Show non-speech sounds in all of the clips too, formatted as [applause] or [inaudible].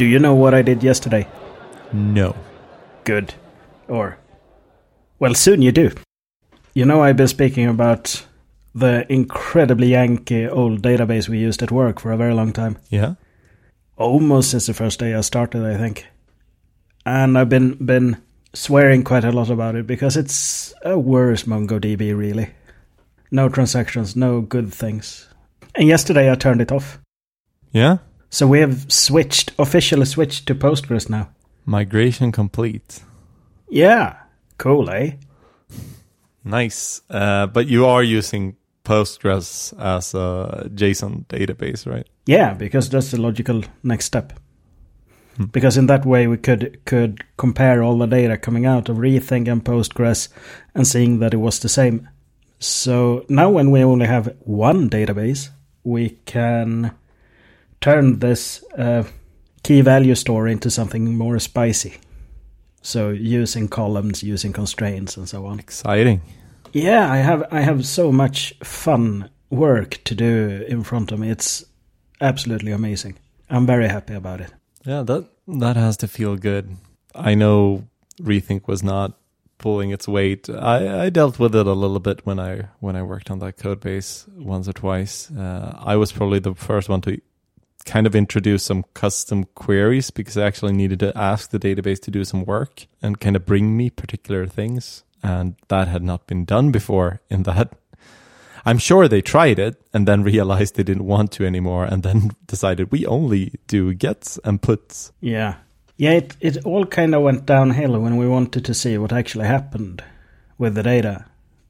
Do you know what I did yesterday? No. Good. Or, well, soon you do. You know, I've been speaking about the incredibly Yankee old database we used at work for a very long time. Yeah. Almost since the first day I started, I think. And I've been been swearing quite a lot about it because it's a worse MongoDB, really. No transactions, no good things. And yesterday I turned it off. Yeah. So we have switched, officially switched to Postgres now. Migration complete. Yeah. Cool, eh? Nice. Uh, but you are using Postgres as a JSON database, right? Yeah, because that's the logical next step. Because in that way we could could compare all the data coming out of Rethink and Postgres and seeing that it was the same. So now when we only have one database, we can turn this uh, key value store into something more spicy. So using columns, using constraints, and so on. Exciting. Yeah, I have I have so much fun work to do in front of me. It's absolutely amazing. I'm very happy about it. Yeah, that that has to feel good. I know Rethink was not pulling its weight. I, I dealt with it a little bit when I when I worked on that code base once or twice. Uh, I was probably the first one to kind of introduce some custom queries because I actually needed to ask the database to do some work and kind of bring me particular things. And that had not been done before in that. I'm sure they tried it and then [laughs] realized they didn't want to anymore and then [laughs] decided we only do gets and puts. Yeah. Yeah, it, it all kind of went downhill when we wanted to see what actually happened with the data,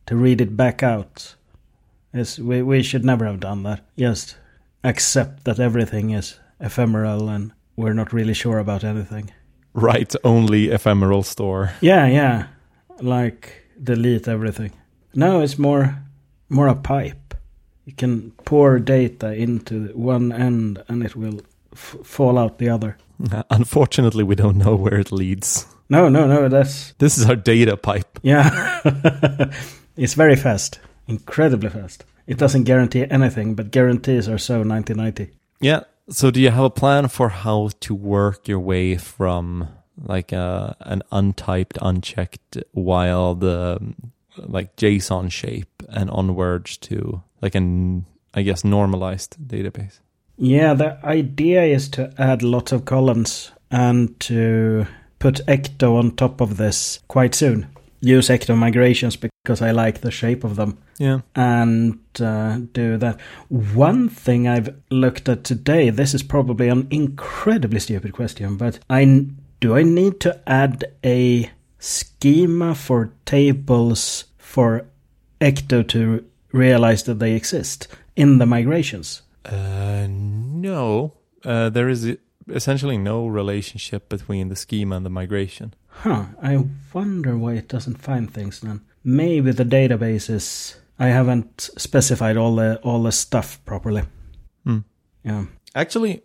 to read it back out. Yes, we, we should never have done that. Just accept that everything is ephemeral and we're not really sure about anything. Right, only ephemeral store. Yeah, yeah. Like delete everything. No, it's more more a pipe. You can pour data into one end and it will f- fall out the other. [laughs] Unfortunately, we don't know where it leads. No, no, no, that's This is our data pipe. yeah. [laughs] it's very fast. Incredibly fast. It doesn't guarantee anything, but guarantees are so 1990. Yeah. So, do you have a plan for how to work your way from like a, an untyped, unchecked wild, um, like JSON shape and onwards to like an, I guess, normalized database? Yeah, the idea is to add lots of columns and to put Ecto on top of this quite soon. Use Ecto migrations because I like the shape of them. Yeah. and uh, do that. One thing I've looked at today, this is probably an incredibly stupid question, but I do I need to add a schema for tables for Ecto to realize that they exist in the migrations? Uh, no. Uh, there is essentially no relationship between the schema and the migration. Huh, I wonder why it doesn't find things then. Maybe the database is I haven't specified all the all the stuff properly. Hmm. Yeah. Actually,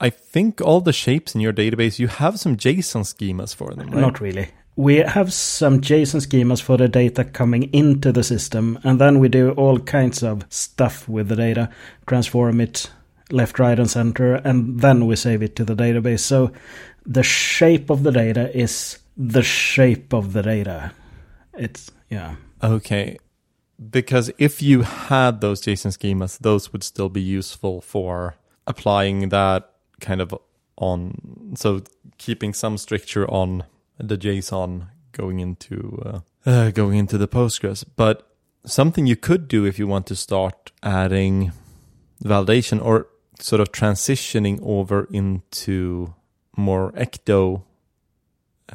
I think all the shapes in your database, you have some JSON schemas for them, right? Not really. We have some JSON schemas for the data coming into the system, and then we do all kinds of stuff with the data, transform it left, right, and center, and then we save it to the database. So the shape of the data is the shape of the data. It's, yeah. Okay. Because if you had those JSON schemas, those would still be useful for applying that kind of on. So keeping some stricture on the JSON going into uh, uh, going into the Postgres. But something you could do if you want to start adding validation or sort of transitioning over into more ecto,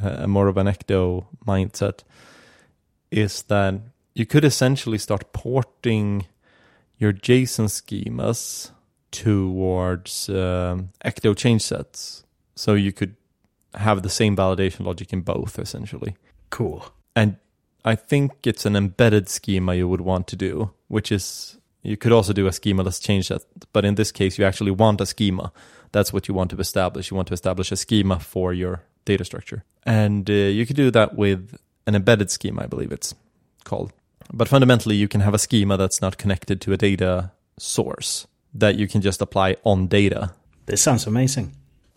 uh, more of an ecto mindset, is that you could essentially start porting your JSON schemas towards um, ecto change sets. So you could have the same validation logic in both, essentially. Cool. And I think it's an embedded schema you would want to do, which is you could also do a schemaless change set, but in this case, you actually want a schema. That's what you want to establish. You want to establish a schema for your data structure. And uh, you could do that with an embedded schema, I believe it's called. But fundamentally, you can have a schema that's not connected to a data source that you can just apply on data. This sounds amazing.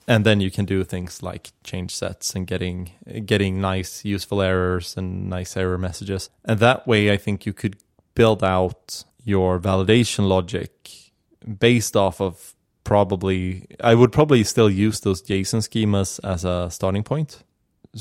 and then you can do things like change sets and getting getting nice useful errors and nice error messages and that way i think you could build out your validation logic based off of probably i would probably still use those json schemas as a starting point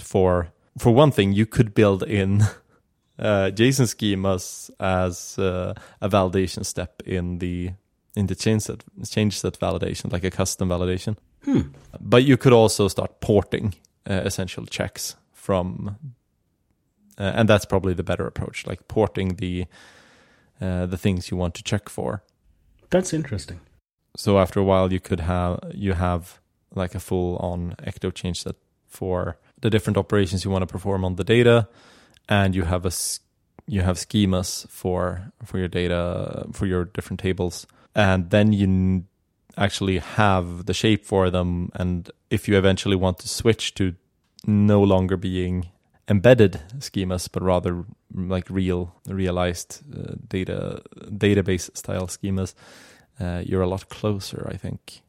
for for one thing you could build in [laughs] uh, json schemas as uh, a validation step in the in the change set change set validation like a custom validation Hmm. but you could also start porting uh, essential checks from, uh, and that's probably the better approach, like porting the uh, the things you want to check for. That's interesting. So after a while, you could have you have like a full on Ecto change set for the different operations you want to perform on the data, and you have a you have schemas for for your data for your different tables, and then you actually have the shape for them. And if you eventually want to switch to no longer being embedded schemas, but rather like real realized uh, data database style schemas, uh, you're a lot closer. I think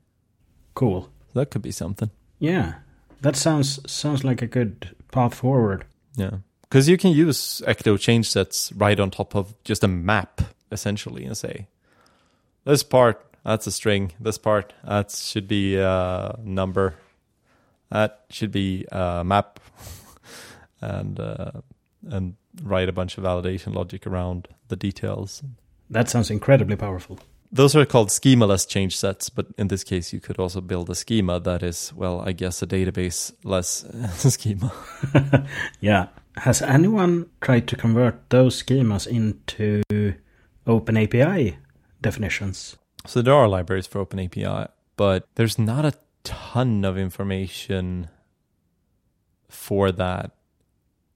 Cool. that could be something. Yeah. That sounds sounds like a good path forward. Yeah, because you can use Ecto change sets right on top of just a map essentially, and say this part that's a string. This part that should be a number. That should be a map, [laughs] and uh, and write a bunch of validation logic around the details. That sounds incredibly powerful. Those are called schemaless change sets, but in this case, you could also build a schema that is, well, I guess a database less [laughs] schema. [laughs] Yeah. Has anyone tried to convert those schemas into OpenAPI definitions? So there are libraries for OpenAPI, but there's not a ton of information for that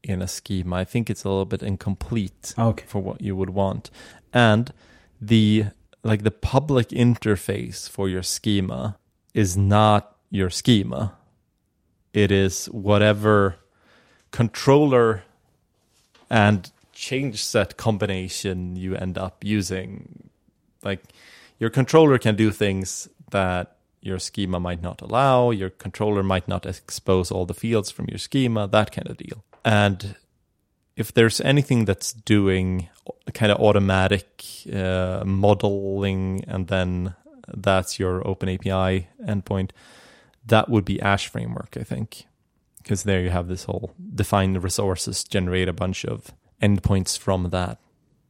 in a schema. I think it's a little bit incomplete Okay. for what you would want. And the like the public interface for your schema is not your schema. It is whatever controller and change set combination you end up using. Like your controller can do things that your schema might not allow, your controller might not expose all the fields from your schema, that kind of deal. And if there's anything that's doing kind of automatic uh, modeling and then that's your OpenAPI endpoint, that would be Ash Framework, I think. Because there you have this whole define the resources, generate a bunch of endpoints from that.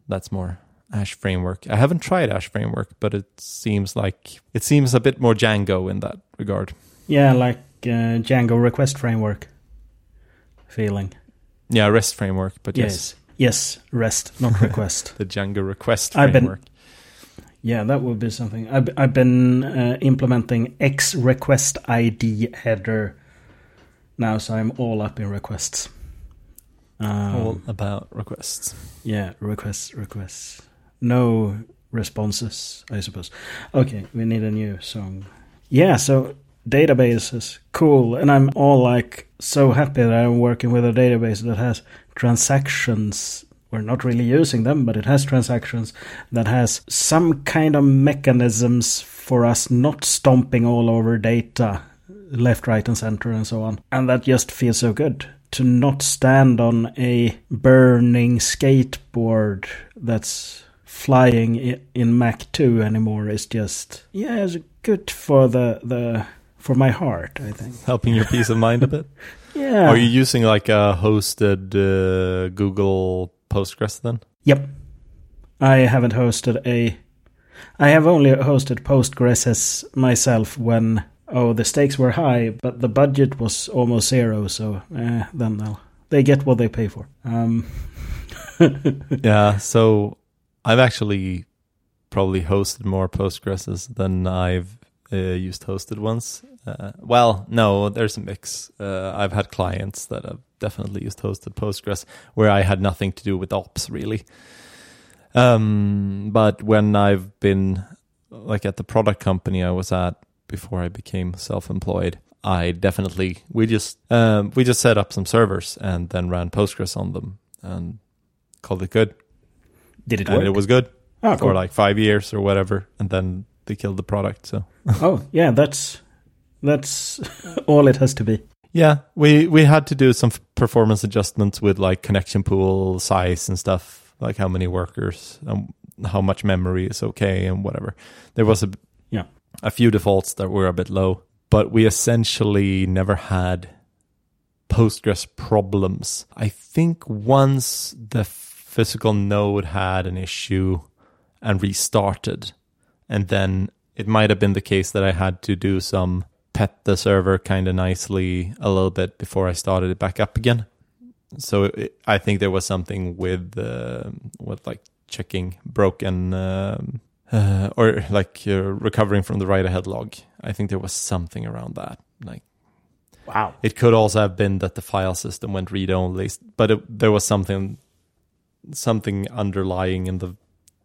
That's more Ash Framework. I haven't tried Ash Framework, but it seems like it seems a bit more Django in that regard. Yeah, like uh, Django request framework feeling. Yeah, REST framework, but yes, Yes. Yes, REST, not [laughs] request. the Django request I've been- framework. yeah, that would be something. I've, I've been uh, implementing X request ID header now, so I'm all up in requests. Um, All about requests. Yeah, requests, requests. No responses, I suppose. Okay, we need a new song. Yeah, so databases, cool. And I'm all like so happy that I'm working with a database that has transactions. We're not really using them, but it has transactions that has some kind of mechanisms for us not stomping all over data left, right, and center, and so on. And that just feels so good to not stand on a burning skateboard that's flying in Mach 2 anymore is just yeah, it's good for the the for my heart, I think. Helping your peace of mind a bit. [laughs] Yeah. Are you using like a hosted uh, Google Postgres then? Yep. I haven't hosted a. I have only hosted Postgres myself when oh the stakes were high, but the budget was almost zero. So eh, then they'll they get what they pay for. Um, [laughs] Yeah. So I've actually probably hosted more Postgreses than I've used hosted ones. Uh, well, no, there's a mix. Uh, I've had clients that have definitely used hosted Postgres where I had nothing to do with ops really. Um, but when I've been like at the product company I was at before I became self-employed, I definitely we just um, we just set up some servers and then ran Postgres on them and called it good did it and work? it was good oh, for like five years or whatever, and then they killed the product. So [laughs] oh yeah, that's That's [laughs] all it has to be. Yeah, we we had to do some performance adjustments with like connection pool size and stuff, like how many workers and how much memory is okay and whatever. There was a Yeah. a few defaults that were a bit low, but we essentially never had Postgres problems. I think once the physical node had an issue and restarted, and then it might have been the case that I had to do some pet the server kind of nicely a little bit before I started it back up again. So it, I think there was something with uh, with like checking broken um, uh, [sighs] or like uh, recovering from the write ahead log. I think there was something around that. Like Wow. it could also have been that the file system went read only, but it, there was something something underlying in the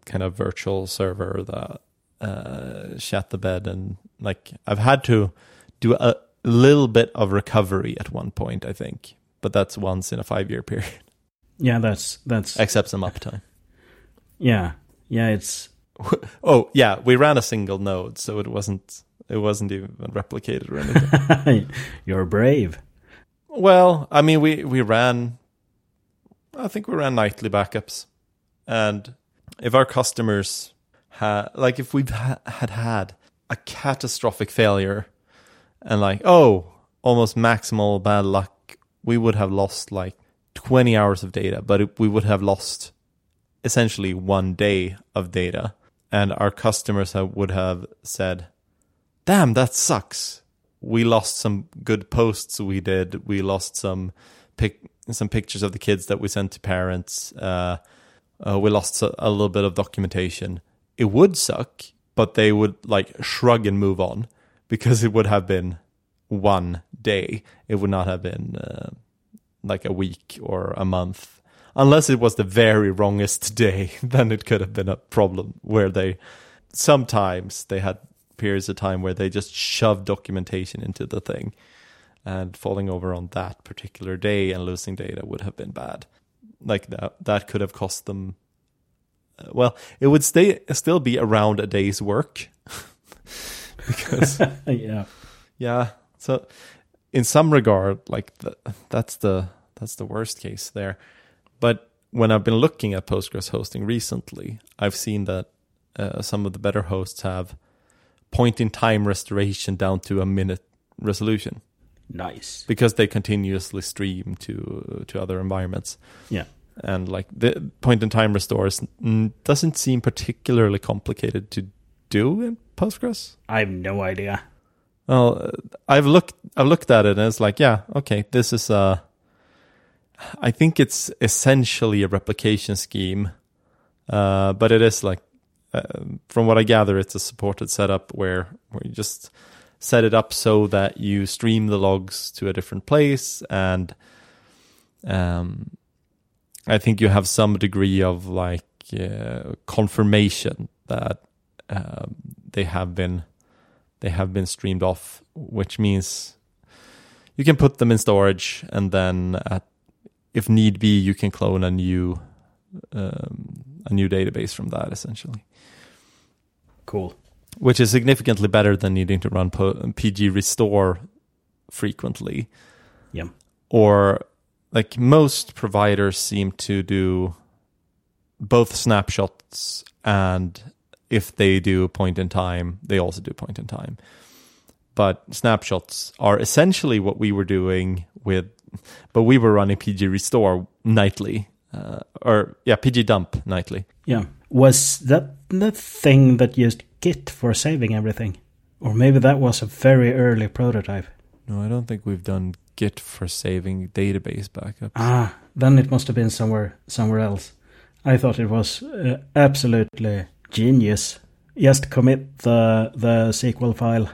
kind of virtual server that uh, shat the bed, and like I've had to do a little bit of recovery at one point, I think, but that's once in a five year period, Yeah, that's that's except some uptime. yeah yeah. It's [laughs] oh yeah, we ran a single node, so it wasn't it wasn't even replicated or anything. [laughs] you're brave. Well, I mean, we we ran. I think we ran nightly backups, and if our customers had, like, if we ha- had had a catastrophic failure, and like, oh, almost maximal bad luck, we would have lost like twenty hours of data, but it, we would have lost essentially one day of data, and our customers have, would have said, "Damn, that sucks." we lost some good posts we did. We lost some pic some pictures of the kids that we sent to parents. Uh, uh, we lost a, a little bit of documentation. It would suck, but they would like shrug and move on because it would have been one day. It would not have been uh, like a week or a month. Unless it was the very wrongest [laughs] day, then it could have been a problem where they sometimes they had periods of time where they just shoved documentation into the thing and falling over on that particular day and losing data would have been bad like that that could have cost them well it would stay still be around a day's work [laughs] because [laughs] yeah. yeah so in some regard like the, that's the that's the worst case there but when i've been looking at postgres hosting recently i've seen that uh, some of the better hosts have point in time restoration down to a minute resolution Nice. because they continuously stream to to other environments Yeah. And like the point in time restores doesn't seem particularly complicated to do in postgres I have no idea. well i've looked i've looked at it and it's like yeah okay this is a i think it's essentially a replication scheme uh, but it is like uh, from what i gather it's a supported setup where where you just set it up so that you stream the logs to a different place and um, I think you have some degree of like uh, confirmation that um, they have been they have been streamed off, which means you can put them in storage and then at, if need be you can clone a new um, a new database from that essentially Cool. which is significantly better than needing to run PG restore frequently. Yeah. Or like most providers seem to do both snapshots and if they do point in time, they also do point in time. But snapshots are essentially what we were doing with, but we were running PG restore nightly, uh, or yeah, PG dump nightly. Yeah. Was that the thing that used Git for saving everything? Or maybe that was a very early prototype. No, I don't think we've done Git for saving database backups. Ah, then it must have been somewhere somewhere else. I thought it was uh, absolutely genius. Just commit the the SQL file,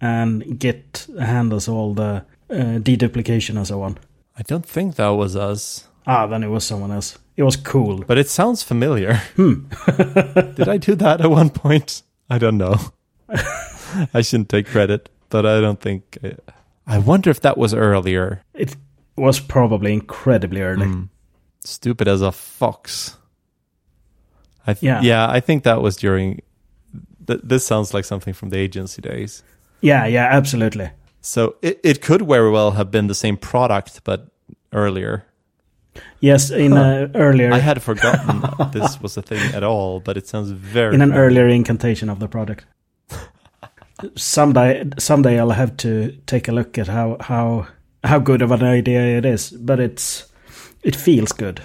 and Git handles all the uh, deduplication and so on. I don't think that was us, Ah, then it was someone else. It was cool. but it sounds familiar. [laughs] Hmm. [laughs] Did I do that at one point? I don't know. [laughs] I shouldn't take credit, but I don't think. I, I wonder if that was earlier. It was probably incredibly early. Hmm. Stupid as a fox. I th- Yeah. yeah, I think that was during. Th- this sounds like something from the agency days. Yeah, yeah, absolutely. So it, it could very well have been the same product, but earlier. Yes, in uh, earlier. I had forgotten [laughs] this was a thing at all, but it sounds very. in an earlier incantation of the product. Someday, someday I'll have to take a look at how how how good of an idea it is, but it's it feels good.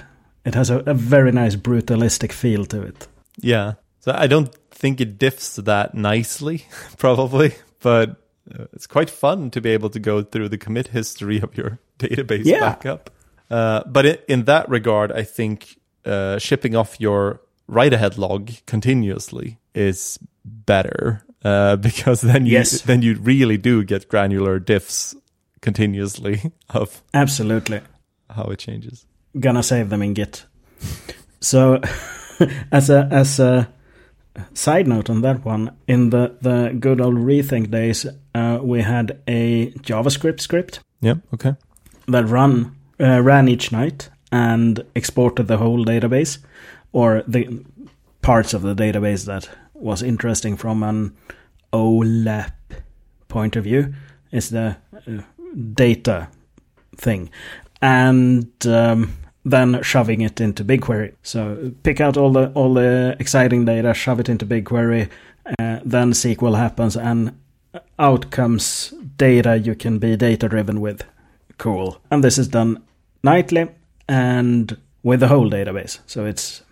It has a, a very nice brutalistic feel to it. Yeah. So I don't think it diffs that nicely, [laughs] probably, but uh, it's quite fun to be able to go through the commit history of your [laughs] database Yeah. backup. Uh, but in that regard, I think uh, shipping off your write ahead log continuously is better uh, [laughs] because then you Yes. then you really do get granular diffs continuously [laughs] of Absolutely. how it changes. gonna save them in Git. So, [laughs] as a as a side note on that one, in the the good old rethink days, uh, we had a JavaScript script Yeah. Okay. that run uh, ran each night and exported the whole database or the parts of the database that was interesting from an OLAP point of view is the uh, data thing and um, then shoving it into BigQuery. So pick out all the all the exciting data, shove it into BigQuery, uh, then SQL happens, and out comes data you can be data driven with. Cool. And this is done nightly and with the whole database. So it's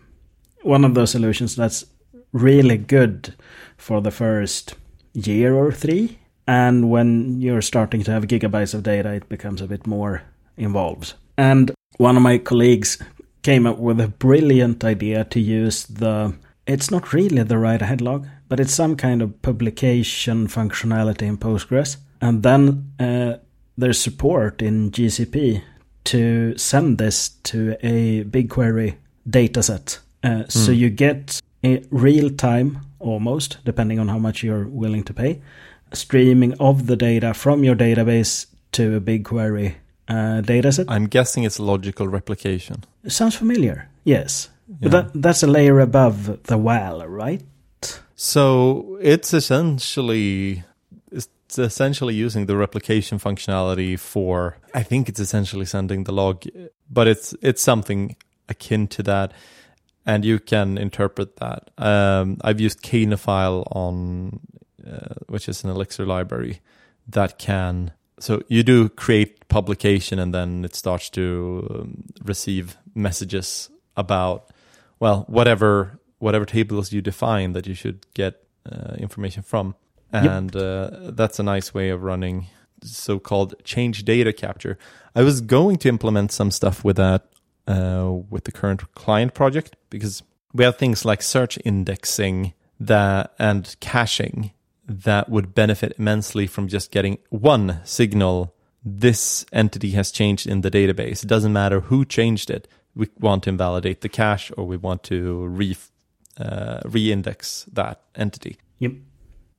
one of those solutions that's really good for the first year or three. And when you're starting to have gigabytes of data, it becomes a bit more involved. And one of my colleagues came up with a brilliant idea to use the it's not really the write ahead log, but it's some kind of publication functionality in Postgres. And then uh, there's support in GCP to send this to a BigQuery dataset. Uh, So you get real time, almost, depending on how much you're willing to pay, streaming of the data from your database to a BigQuery uh, dataset. I'm guessing it's logical replication. Sounds familiar. Yes. But that, that's a layer above the WAL, right? So it's essentially it's essentially using the replication functionality for I think it's essentially sending the log, but it's it's something akin to that, and you can interpret that. Um, I've used Cainophile on, uh, which is an Elixir library that can. So you do create publication, and then it starts to um, receive messages about well whatever whatever tables you define that you should get uh, information from Yep. and uh, that's a nice way of running so-called change data capture i was going to implement some stuff with that uh, with the current client project because we have things like search indexing that and caching that would benefit immensely from just getting one signal. This entity has changed in the database. It doesn't matter who changed it. We want to invalidate the cache or we want to re uh, re-index that entity. Yep.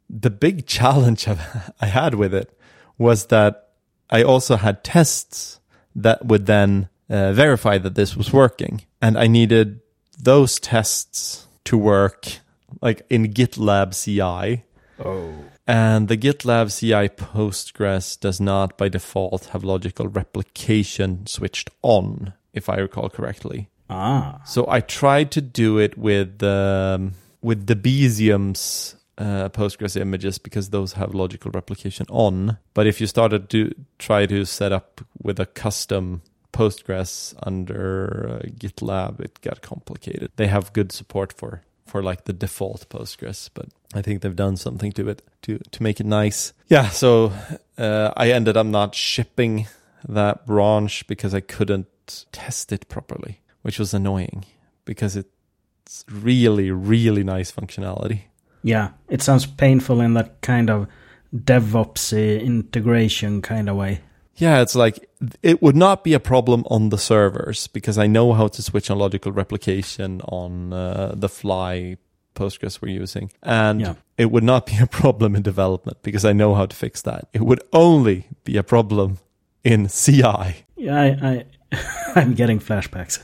the big [laughs] challenge I had with it was that I also had tests that would then uh, verify that this was working. And I needed those tests to work like in GitLab CI. Oh. And the GitLab CI Postgres does not by default have logical replication switched on, if I recall correctly. Ah. So I tried to do it with um, with Debezium's uh, Postgres images because those have logical replication on. But if you started to try to set up with a custom Postgres under uh, GitLab, it got complicated. They have good support for for like the default Postgres, but I think they've done something to it to to make it nice. Yeah, so uh, I ended up not shipping that branch because I couldn't test it properly, which was annoying because it's really really nice functionality. Yeah, it sounds painful in that kind of DevOpsy integration kind of way. Yeah, it's like it would not be a problem on the servers because I know how to switch on logical replication on uh, the fly Postgres we're using. And Yeah. it would not be a problem in development because I know how to fix that. It would only be a problem in CI. Yeah, I, I [laughs] I'm getting flashbacks.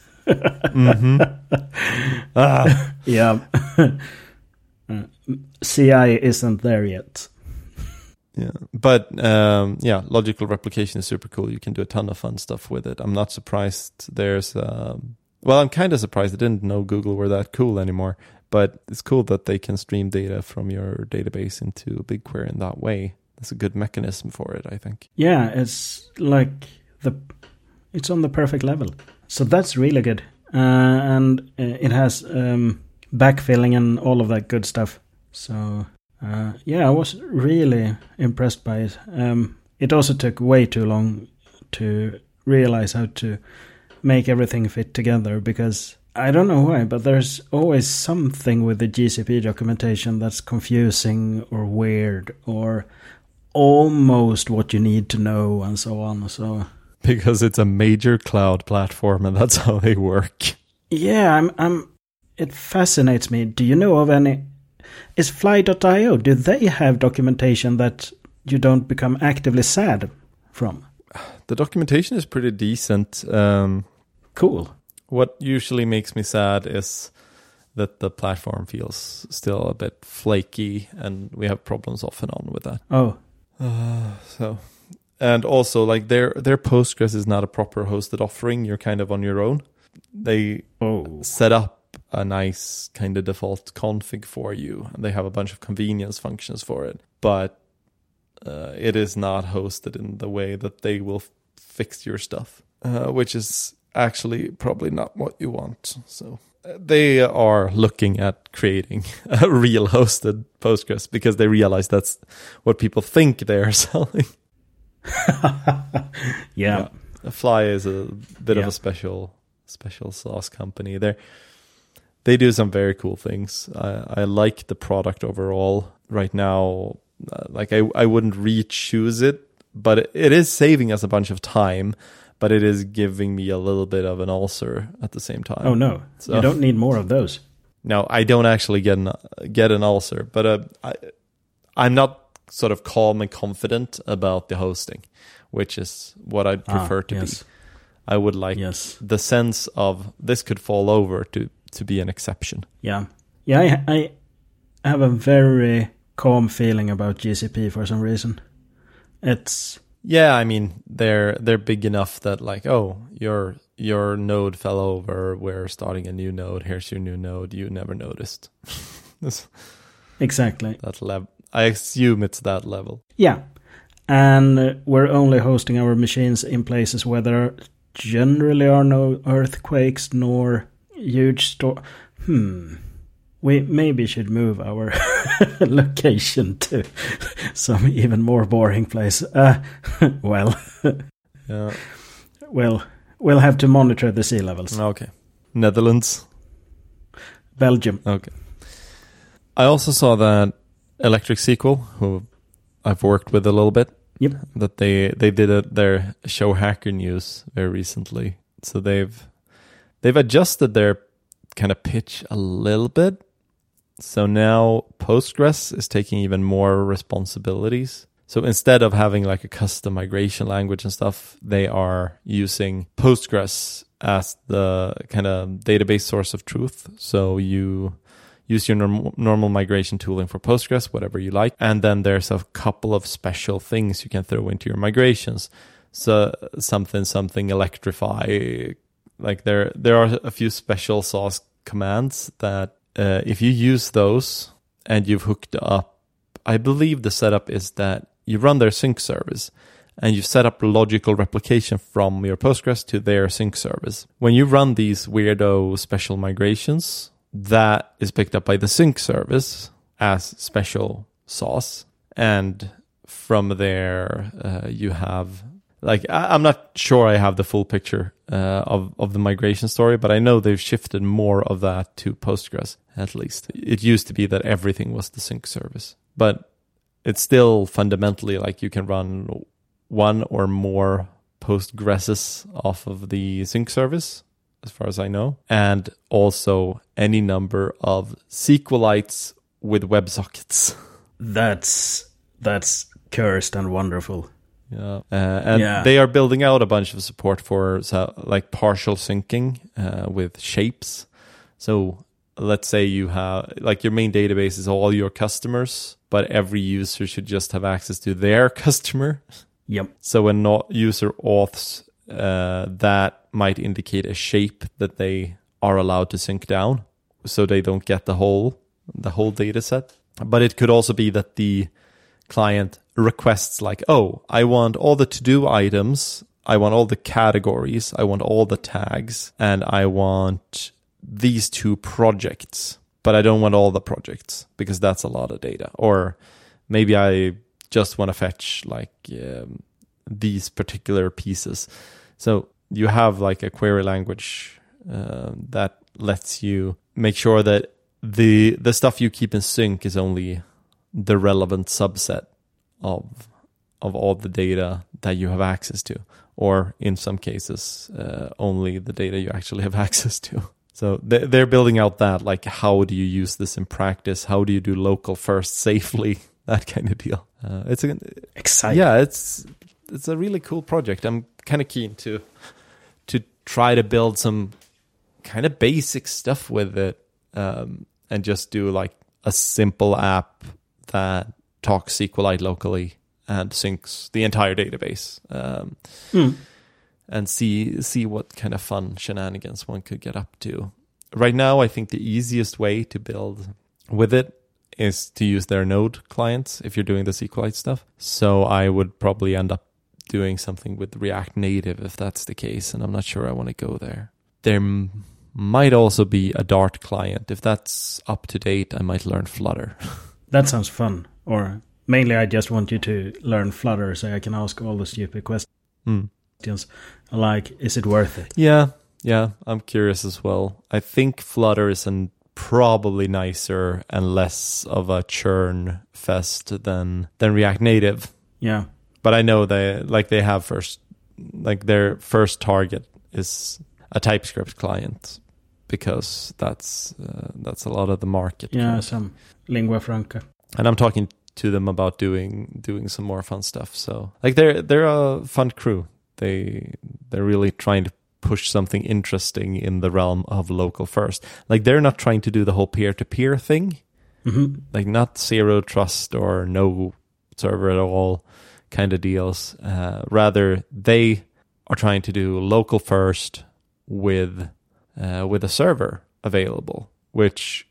hmm [laughs] ah, Yeah. [laughs] Uh, CI isn't there yet. Yeah, but um, yeah, logical replication is super cool. You can do a ton of fun stuff with it. I'm not surprised. There's um, well, I'm kind of surprised. I didn't know Google were that cool anymore. But it's cool that they can stream data from your database into BigQuery in that way. That's a good mechanism for it, I think. Yeah, it's like the it's on the perfect level. So that's really good, uh, and uh, it has um, backfilling and all of that good stuff. So uh, yeah, I was really impressed by it. Um, it also took way too long to realize how to make everything fit together because I don't know why, but there's always something with the GCP documentation that's confusing or weird or almost what you need to know and so on. So because it's a major cloud platform and that's how they work. Yeah, I'm I'm it fascinates me. Do you know of any is fly.io do they have documentation that you don't become actively sad from? The documentation is pretty decent. Um, cool. What usually makes me sad is that the platform feels still a bit flaky, and we have problems off and on with that. Oh, uh, [sighs] so and also like their their Postgres is not a proper hosted offering. You're kind of on your own. They oh. set up a nice kind of default config for you, and they have a bunch of convenience functions for it, but uh, it is not hosted in the way that they will f- fix your stuff, uh, which is actually probably not what you want. So uh, they are looking at creating [laughs] a real hosted Postgres because they realize that's what people think they are [laughs] selling. [laughs] yeah. yeah. Fly is a bit yeah. of a special special sauce company. They they do some very cool things. I, I like the product overall. Right now, uh, like I I wouldn't re-choose it, but it, it is saving us a bunch of time but it is giving me a little bit of an ulcer at the same time. Oh no, so, you don't need more of those. No, I don't actually get an get an ulcer, but uh, I I'm not sort of calm and confident about the hosting, which is what I'd ah, prefer ah, to yes. be. I would like yes. the sense of this could fall over to to be an exception. Yeah, yeah. I I have a very calm feeling about GCP for some reason. It's yeah, I mean they're they're big enough that like, oh, your your node fell over, we're starting a new node, here's your new node, you never noticed. [laughs] exactly. That level I assume it's that level. Yeah. And we're only hosting our machines in places where there generally are no earthquakes nor huge store. Hmm we maybe should move our [laughs] location to some even more boring place. Uh, [laughs] well, [laughs] yeah. well, we'll have to monitor the sea levels. Okay, Netherlands, Belgium. Okay. I also saw that ElectricSQL, who I've worked with a little bit, yep, that they they did a, their show Hacker News very recently. So they've they've adjusted their kind of pitch a little bit so now Postgres is taking even more responsibilities. So instead of having like a custom migration language and stuff, they are using Postgres as the kind of database source of truth. So you use your norm- normal migration tooling for Postgres, whatever you like. And then there's a couple of special things you can throw into your migrations. So something, something electrify. Like there, there are a few special sauce commands that uh, if you use those and you've hooked up, I believe the setup is that you run their sync service and you've set up logical replication from your Postgres to their sync service. When you run these weirdo special migrations, that is picked up by the sync service as special sauce. And from there, uh, you have like I, am not sure I have the full picture uh, of of the migration story, but I know they've shifted more of that to Postgres. At least it used to be that everything was the sync service, but it's still fundamentally like you can run one or more Postgreses off of the sync service, as far as I know, and also any number of SQLites with WebSockets. That's that's cursed and wonderful. Yeah, uh, and yeah. they are building out a bunch of support for so, like partial syncing uh, with shapes. So let's say you have like your main database is all your customers, but every user should just have access to their [laughs] customer. Yep. So when not user auths, uh, that might indicate a shape that they are allowed to sync down, so they don't get the whole the whole data set. But it could also be that the client requests like, oh, I want all the to do items, I want all the categories, I want all the tags, and I want these two projects, but I don't want all the projects because that's a lot of data. Or maybe I just want to fetch like um, these particular pieces. So you have like a query language uh, that lets you make sure that the the stuff you keep in sync is only the relevant subset of of all the data that you have access to, or in some cases, uh, only the data you actually have [laughs] access to. So they're building out that like how do you use this in practice? How do you do local first [laughs] safely? That kind of deal. Uh, it's a, exciting. Yeah, it's it's a really cool project. I'm kind of keen to to try to build some kind of basic stuff with it, um, and just do like a simple app that talks SQLite locally and syncs the entire database. Um, mm. And see see what kind of fun shenanigans one could get up to. Right now, I think the easiest way to build with it is to use their Node clients if you're doing the SQLite stuff. So I would probably end up doing something with React Native if that's the case, and I'm not sure I want to go there. There m- might also be a Dart client. If that's up to date, I might learn Flutter. [laughs] that sounds fun. Or mainly, I just want you to learn Flutter so I can ask all the stupid questions. Mm. Like, is it worth it? Yeah, yeah, I'm curious as well. I think Flutter is an probably nicer and less of a churn fest than than React Native. Yeah. But I know they like they have first like their first target is a TypeScript client because that's uh, that's a lot of the market. Yeah, some lingua franca. And I'm talking to them about doing doing some more fun stuff. So like they're they're a fun crew. They they're really trying to push something interesting in the realm of local first. Like they're not trying to do the whole peer to peer thing, mm-hmm. like not zero trust or no server at all kind of deals. Uh, rather, they are trying to do local first with uh, with a server available, which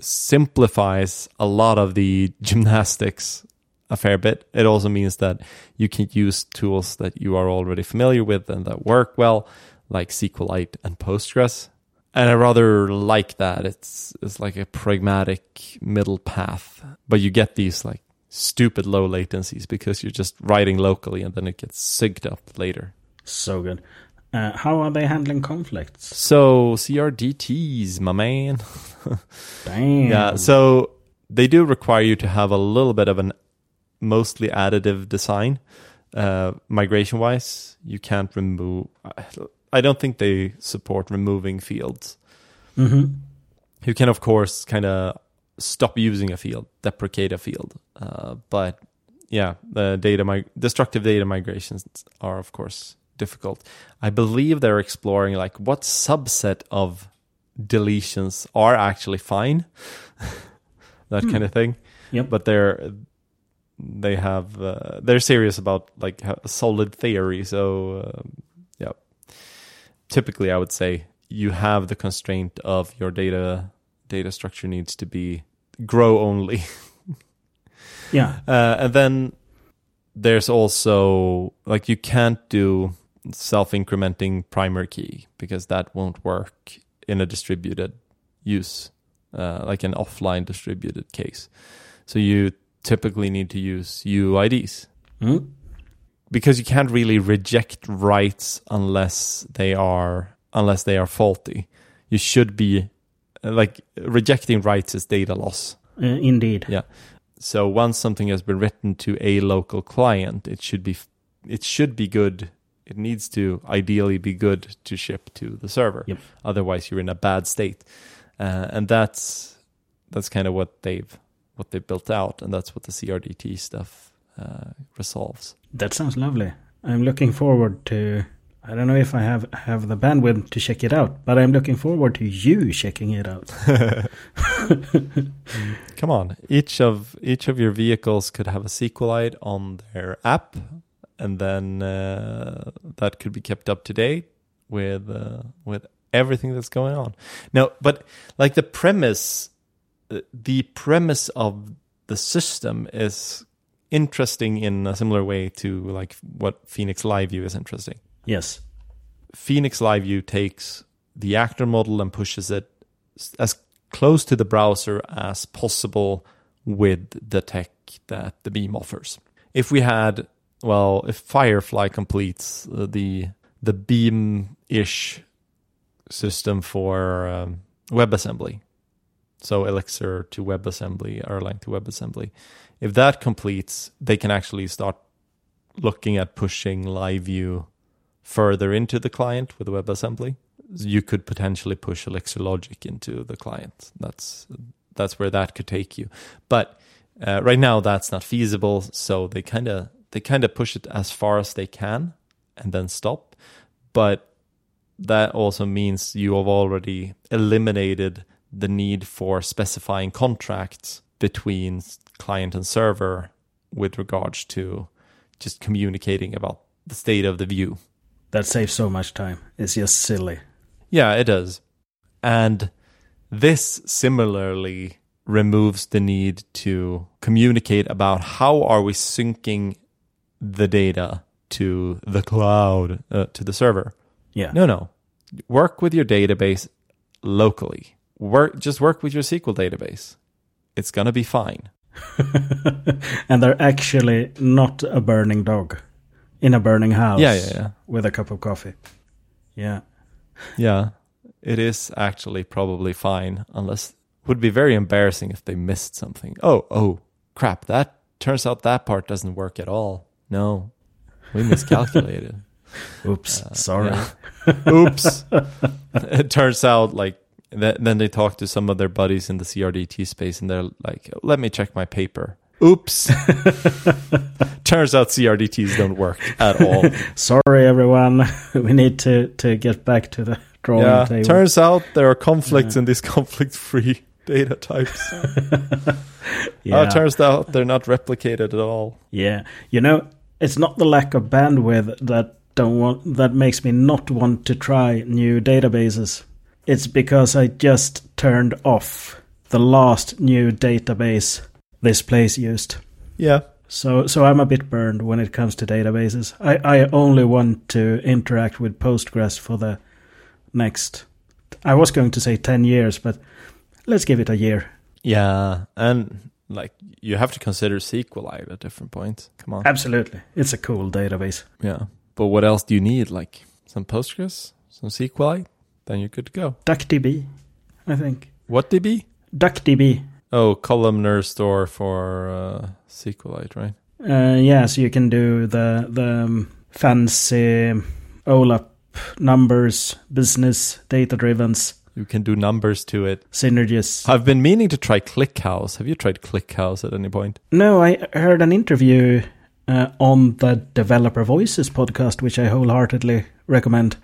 simplifies a lot of the [laughs] gymnastics a fair bit. It also means that you can use tools that you are already familiar with and that work well, like SQLite and Postgres. And I rather like that. It's it's like a pragmatic middle path, but you get these like stupid low latencies because you're just writing locally and then it gets synced up later. So good. Uh, how are they handling conflicts? So CRDTs, my man. [laughs] Damn. Yeah. So they do require you to have a little bit of an mostly additive design. Uh, migration wise, you can't remove. I don't think they support removing fields. Mm-hmm. You can, of course, kind of stop using a field, deprecate a field. Uh, but yeah, the data mig- destructive data migrations are, of course, difficult. I believe they're exploring like what subset of deletions are actually fine, [laughs] that Hmm. kind of thing. Yep. But they're they have uh, they're serious about like a solid theory. So um, yeah, typically I would say you have the constraint of your data data structure needs to be grow only. [laughs] Yeah. Uh, and then there's also like you can't do self-incrementing primary key because that won't work in a distributed use, uh, like an offline distributed case. So you typically need to use UIDs Mm. because you can't really reject writes unless they are unless they are faulty. You should be like rejecting writes is data loss. Uh, indeed. Yeah. So once something has been written to a local client, it should be it should be good. It needs to ideally be good to ship to the server. Yep. Otherwise, you're in a bad state, uh, and that's that's kind of what they've what they built out, and that's what the CRDT stuff uh, resolves. That sounds lovely. I'm looking forward to I don't know if I have have the bandwidth to check it out, but I'm looking forward to you checking it out. [laughs] [laughs] Come on, each of each of your vehicles could have a SQLite on their app, and then uh, that could be kept up to date with uh, with everything that's going on. No, but like the premise, uh, the premise of the system is interesting in a similar way to like what Phoenix Live View is interesting. Yes. Phoenix Live View takes the actor model and pushes it as close to the browser as possible with the tech that the Beam offers. If we had, well, if Firefly completes the the Beam-ish system for um, WebAssembly, so Elixir to WebAssembly, Erlang to WebAssembly, if that completes, they can actually start looking at pushing Live View further into the client with WebAssembly, you could potentially push Elixir Logic into the client. That's that's where that could take you. But uh, right now, that's not feasible. So they kind of they kind of push it as far as they can and then stop. But that also means you have already eliminated the need for specifying contracts between client and server with regards to just communicating about the state of the view. That saves so much time. It's just silly. Yeah, it does. And this similarly removes the need to communicate about how are we syncing the data to the cloud, uh, to the server. Yeah. No, no. Work with your database locally. Work just work with your SQL database. It's going to be fine. [laughs] and they're actually not a burning dog in a burning house. Yeah, yeah, yeah. With a cup of coffee. Yeah. Yeah. It is actually probably fine unless would be very embarrassing if they missed something. Oh, oh, crap. That turns out that part doesn't work at all. No. We miscalculated. [laughs] Oops. Uh, sorry. Yeah. [laughs] Oops. [laughs] it turns out like then they talk to some of their buddies in the CRDT space and they're like, "Let me check my paper." Oops. Turns out CRDTs don't work at all. Sorry, everyone. we need to, to get back to the drawing table. yeah, table. Turns out there are conflicts yeah. in these conflict free data types. yeah. Uh, turns out they're not replicated at all. Yeah. You know, it's not the lack of bandwidth that don't want that makes me not want to try new databases. It's because I just turned off the last new database this place used. Yeah. So so I'm a bit burned when it comes to databases. I, I only want to interact with Postgres for the next I was going to say 10 years, but let's give it a year. Yeah, and like you have to consider SQLite at different points. Come on. Absolutely. It's a cool database. Yeah. But what else do you need? Like some Postgres, some SQLite, then you're good to go. DuckDB, I think. What DB? DuckDB. Oh, columnar store for uh, SQLite, right? Uh, yeah, so you can do the the um, fancy OLAP numbers, business data drivens. You can do numbers to it. Synergies. I've been meaning to try ClickHouse. Have you tried ClickHouse at any point? No, I heard an interview uh, on the Developer Voices podcast, which I wholeheartedly recommend,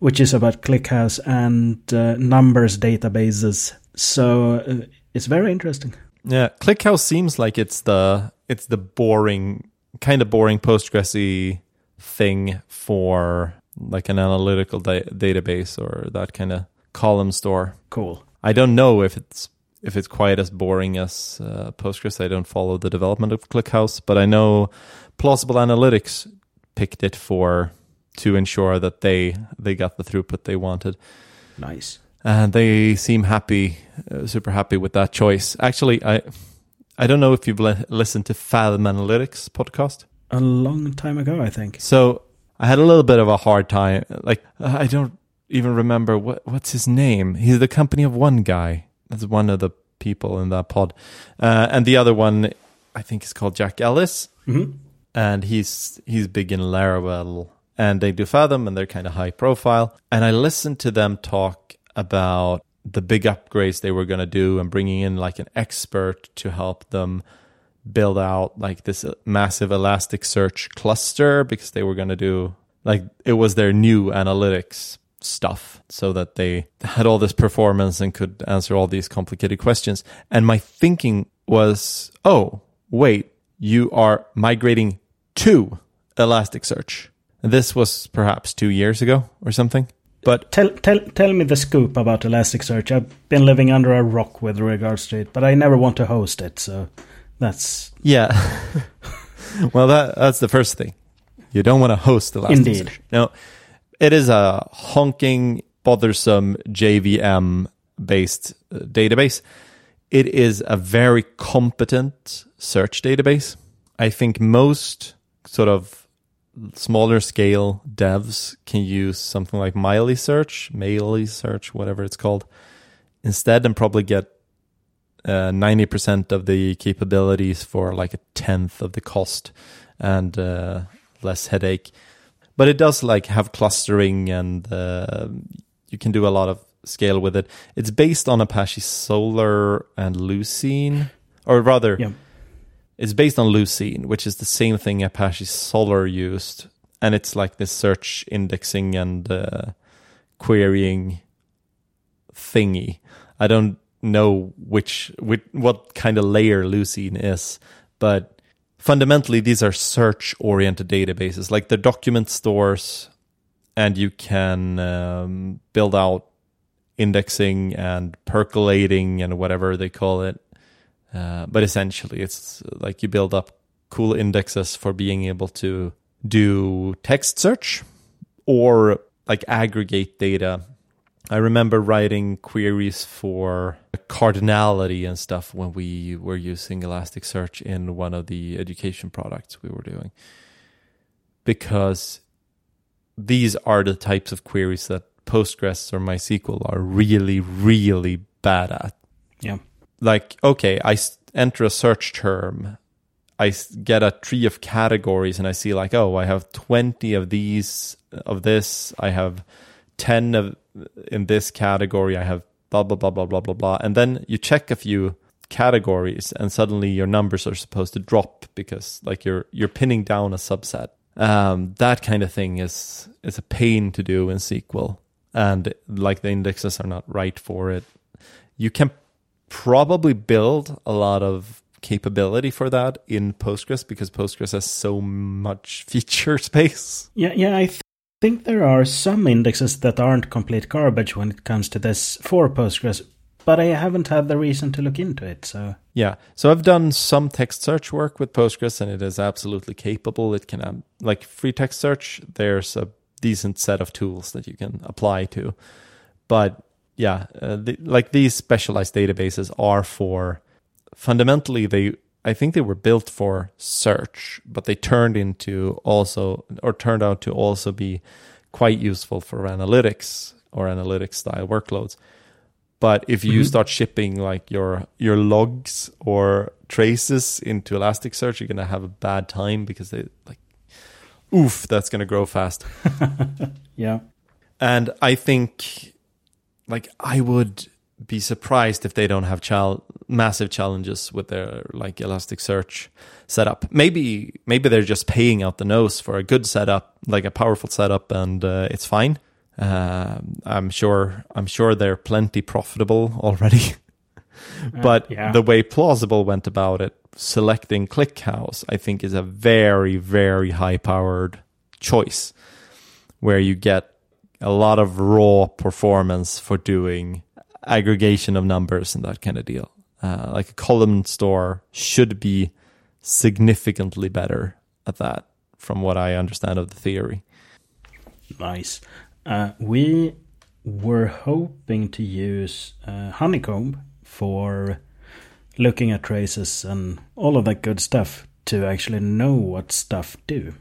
which is about ClickHouse and uh, numbers databases. So uh, it's very interesting. Yeah, ClickHouse seems like it's the it's the boring kind of boring Postgresy thing for like an analytical da- database or that kind of column store. Cool. I don't know if it's if it's quite as boring as uh, Postgres. I don't follow the development of ClickHouse, but I know Plausible Analytics picked it for to ensure that they they got the throughput they wanted. Nice and they seem happy, uh, super happy with that choice. Actually, I I don't know if you've le- listened to Fathom Analytics podcast. A long time ago, I think. So I had a little bit of a hard time. Like I don't even remember what what's his name. He's the company of one guy. That's one of the people in that pod, uh, and the other one I think is called Jack Ellis, mm-hmm. and he's he's big in Laravel. And they do Fathom, and they're kind of high profile. And I listened to them talk about the big upgrades they were going to do and bringing in like an expert to help them build out like this massive Elasticsearch cluster because they were going to do like it was their new analytics stuff so that they had all this performance and could answer all these complicated questions. And my thinking was, oh, wait, you are migrating to Elasticsearch. This was perhaps two years ago or something. But tell tell tell me the scoop about Elasticsearch. I've been living under a rock with regards to it, but I never want to host it, so that's yeah. [laughs] well, that that's the first thing. You don't want to host Elasticsearch. Indeed. No, it is a honking, bothersome JVM based uh, database. It is a very competent search database. I think most sort of smaller scale devs can use something like Meilisearch, Miley Search, whatever it's called, instead, and probably get uh, 90% of the capabilities for like a tenth of the cost and uh, less headache. But it does like have clustering and uh, you can do a lot of scale with it. It's based on Apache Solr and Lucene, or rather, yeah. it's based on Lucene, which is the same thing Apache Solr used, and it's like this search indexing and uh, querying thingy. I don't know which, which what kind of layer Lucene is, but fundamentally these are search oriented databases, like the document stores, and you can um, build out indexing and percolating and whatever they call it. Uh, but essentially, it's like you build up cool indexes for being able to do text search or like aggregate data. I remember writing queries for cardinality and stuff when we were using Elasticsearch in one of the education products we were doing. Because these are the types of queries that Postgres or MySQL are really, really bad at. Yeah. Like, okay, I enter a search term, I get a tree of categories, and I see like, oh, I have twenty of these of this, I have ten of in this category, I have blah blah blah blah blah blah blah, and then you check a few categories, and suddenly your numbers are supposed to drop because like you're you're pinning down a subset. Um, that kind of thing is is a pain to do in SQL and like the indexes are not right for it. You can probably build a lot of capability for that in Postgres because Postgres has so much [laughs] feature space. Yeah, yeah, I th- think there are some indexes that aren't complete garbage when it comes to this for Postgres, but I haven't had the reason to look into it. So yeah, so I've done some text search work with Postgres, and it is absolutely capable. It can um, like free text search. There's a decent set of tools that you can apply to. But yeah, uh, the, like these specialized databases are for fundamentally they I think they were built for search, but they turned into also or turned out to also be quite useful for analytics or analytics style workloads. But if you mm-hmm. start shipping like your your logs or traces into Elasticsearch, you're gonna have a bad time because they like oof, that's going to grow fast. [laughs] yeah. And I think, like, I would be surprised if they don't have chal- massive challenges with their like Elasticsearch setup. Maybe maybe they're just paying out the nose for a good setup, like a powerful setup, and uh, it's fine. Uh, I'm sure I'm sure they're plenty profitable [laughs] already. but uh, yeah. the way plausible went about it selecting ClickHouse, I think, is a very, very high powered choice where you get a lot of raw performance for doing aggregation of numbers and that kind of deal. Uh, like a column store should be significantly better at that, from what I understand of the theory. Nice. Uh, we were hoping to use uh, Honeycomb for looking at traces and all of that good stuff to actually know what stuff do.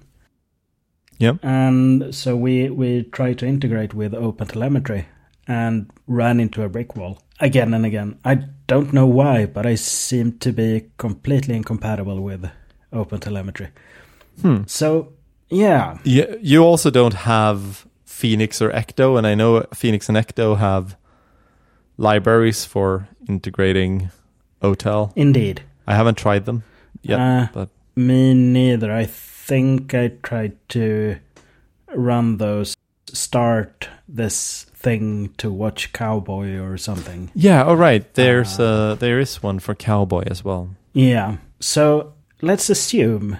Yep. And so we we try to integrate with OpenTelemetry and ran into a brick wall again and again. I don't know why, but I seem to be completely incompatible with OpenTelemetry. Hmm. So yeah. Yeah. You also don't have Phoenix or Ecto, and I know Phoenix and Ecto have libraries for integrating OTel. Indeed. I haven't tried them yet, uh, but me neither. I think I tried to run those start this thing to watch cowboy or something. Yeah, all right. There's uh, there is one for cowboy as well. Yeah. So let's assume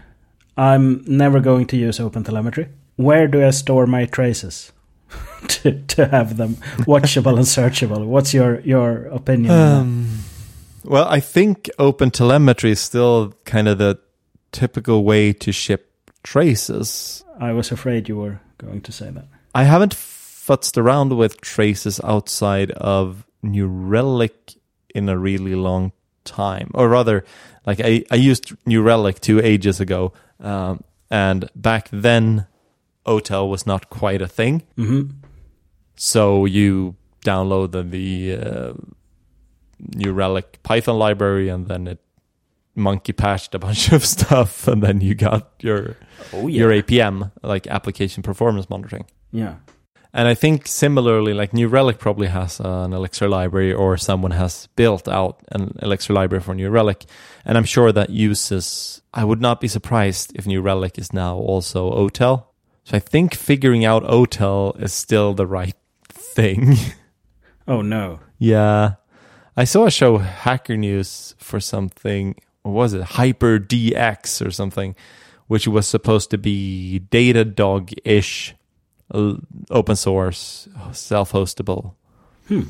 I'm never going to use OpenTelemetry. Where do I store my traces [laughs] to to have them watchable and searchable? What's your your opinion? Um, well, I think open telemetry is still kind of the typical way to ship traces. I was afraid you were going to say that. I haven't futzed around with traces outside of New Relic in a really long time, or rather, like I, I used New Relic two ages ago, um, and back then, OTel was not quite a thing. hmm So you download the, the uh, New Relic Python library, and then it monkey patched a bunch [laughs] of stuff, and then you got your Oh your APM, like application performance monitoring. yeah. And I think similarly, like New Relic probably has an Elixir library, or someone has built out an Elixir library for New Relic, and I'm sure that uses. I would not be surprised if New Relic is now also OTel. So I think figuring out OTel is still the right thing. [laughs] Oh no. Yeah. I saw a show Hacker News for something, what was it? HyperDX or something, which was supposed to be Datadog ish, open source, self hostable. Hmm.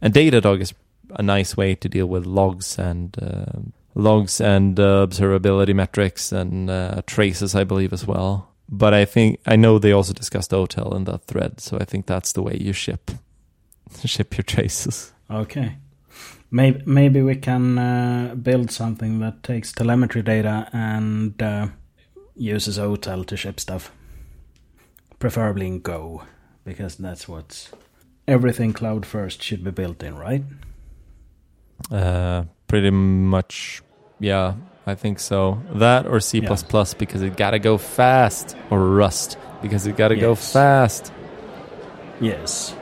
And Datadog is a nice way to deal with logs and uh, logs and uh, observability metrics and uh, traces, I believe, as well. But I think I know they also discussed OTel in that thread, so I think that's the way you ship [laughs] ship your traces. Okay. Maybe maybe we can uh, build something that takes telemetry data and uh, uses OTel to ship stuff. Preferably in Go, because that's what everything cloud first should be built in, right? Uh, pretty much, yeah, I think so. That or C++ Yeah. because it gotta go fast, or Rust because it gotta go fast. Yes.